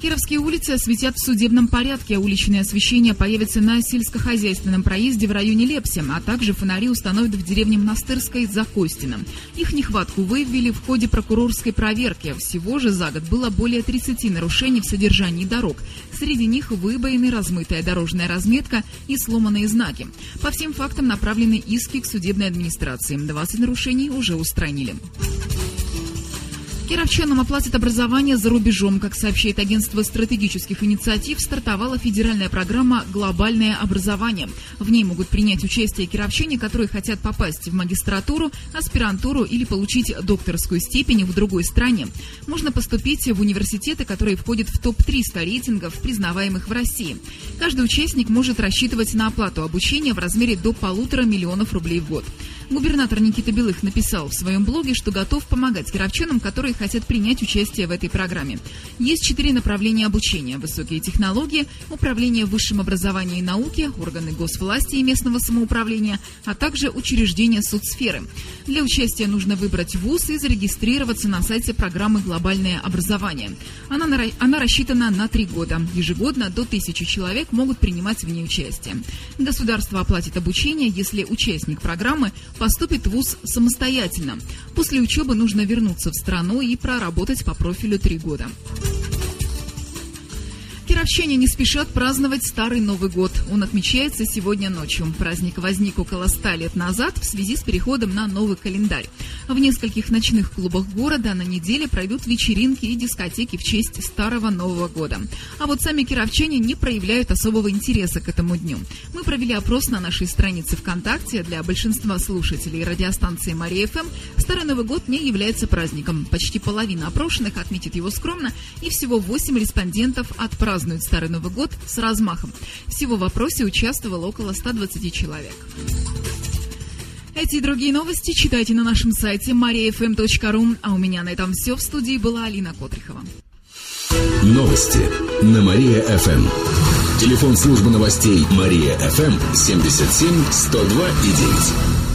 Кировские улицы осветят в судебном порядке. Уличное освещение появится на сельскохозяйственном проезде в районе Лепси, а также фонари установят в деревне Монастырской за Костином. Их нехватку выявили в ходе прокурорской проверки. Всего же за год было более 30 нарушений в содержании дорог. Среди них выбоины, размытая дорожная разметка и сломанные знаки. По всем фактам направлены иски к судебной администрации. 20 нарушений уже устранили. Кировчанам оплатят образование за рубежом. Как сообщает агентство стратегических инициатив, стартовала федеральная программа «Глобальное образование». В ней могут принять участие кировчане, которые хотят попасть в магистратуру, аспирантуру или получить докторскую степень в другой стране. Можно поступить в университеты, которые входят в топ-300 рейтингов, признаваемых в России. Каждый участник может рассчитывать на оплату обучения в размере до полутора миллионов рублей в год. Губернатор Никита Белых написал в своем блоге, что готов помогать кировчанам, которые хотят принять участие в этой программе. Есть четыре направления обучения – высокие технологии, управление высшим образованием и науки, органы госвласти и местного самоуправления, а также учреждения соцсферы. Для участия нужно выбрать вуз и зарегистрироваться на сайте программы «Глобальное образование». Она, она рассчитана на три года. Ежегодно до тысячи человек могут принимать в ней участие. Государство оплатит обучение, если участник программы поступит в ВУЗ самостоятельно. После учебы нужно вернуться в страну и проработать по профилю три года. Кировчане не спешат праздновать Старый Новый год. Он отмечается сегодня ночью. Праздник возник около ста лет назад в связи с переходом на новый календарь. В нескольких ночных клубах города на неделе пройдут вечеринки и дискотеки в честь Старого Нового года. А вот сами кировчане не проявляют особого интереса к этому дню. Мы провели опрос на нашей странице ВКонтакте. Для большинства слушателей радиостанции Мария ФМ Старый Новый год не является праздником. Почти половина опрошенных отметит его скромно, и всего 8 респондентов отпраздновали празднуют Старый Новый год с размахом. Всего в вопросе участвовало около 120 человек. Эти и другие новости читайте на нашем сайте mariafm.ru. А у меня на этом все. В студии была Алина Котрихова. Новости на Мария-ФМ. Телефон службы новостей Мария-ФМ 77 102 и 9.